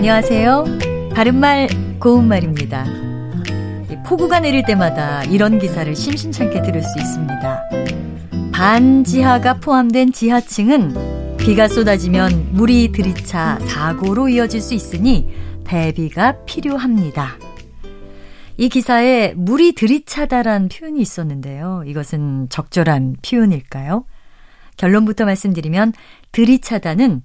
안녕하세요. 바른말 고운말입니다. 폭우가 내릴 때마다 이런 기사를 심심찮게 들을 수 있습니다. 반지하가 포함된 지하층은 비가 쏟아지면 물이 들이차 사고로 이어질 수 있으니 대비가 필요합니다. 이 기사에 물이 들이차다란 표현이 있었는데요. 이것은 적절한 표현일까요? 결론부터 말씀드리면 들이차다는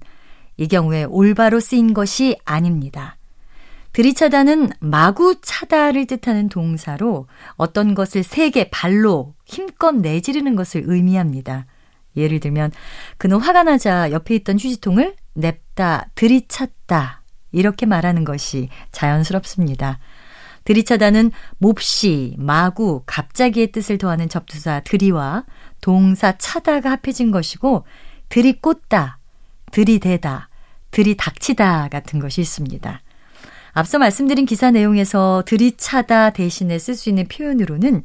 이 경우에 올바로 쓰인 것이 아닙니다. 들이차다는 마구 차다를 뜻하는 동사로 어떤 것을 세게 발로 힘껏 내지르는 것을 의미합니다. 예를 들면 그는 화가 나자 옆에 있던 휴지통을 냅다 들이찼다 이렇게 말하는 것이 자연스럽습니다. 들이차다는 몹시, 마구, 갑자기의 뜻을 더하는 접두사 들이와 동사 차다가 합해진 것이고 들이꽂다, 들이대다, 들이닥치다 같은 것이 있습니다. 앞서 말씀드린 기사 내용에서 들이차다 대신에 쓸 수 있는 표현으로는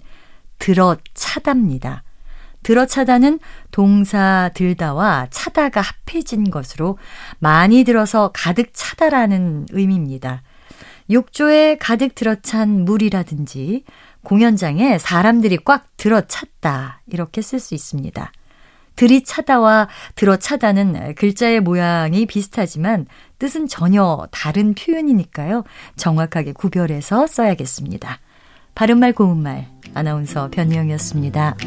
들어차답니다. 들어차다는 동사 들다와 차다가 합해진 것으로 많이 들어서 가득 차다라는 의미입니다. 욕조에 가득 들어찬 물이라든지 공연장에 사람들이 꽉 들어찼다 이렇게 쓸 수 있습니다. 들이차다와 들어차다는 글자의 모양이 비슷하지만 뜻은 전혀 다른 표현이니까요. 정확하게 구별해서 써야겠습니다. 바른말 고운말 아나운서 변희영이었습니다.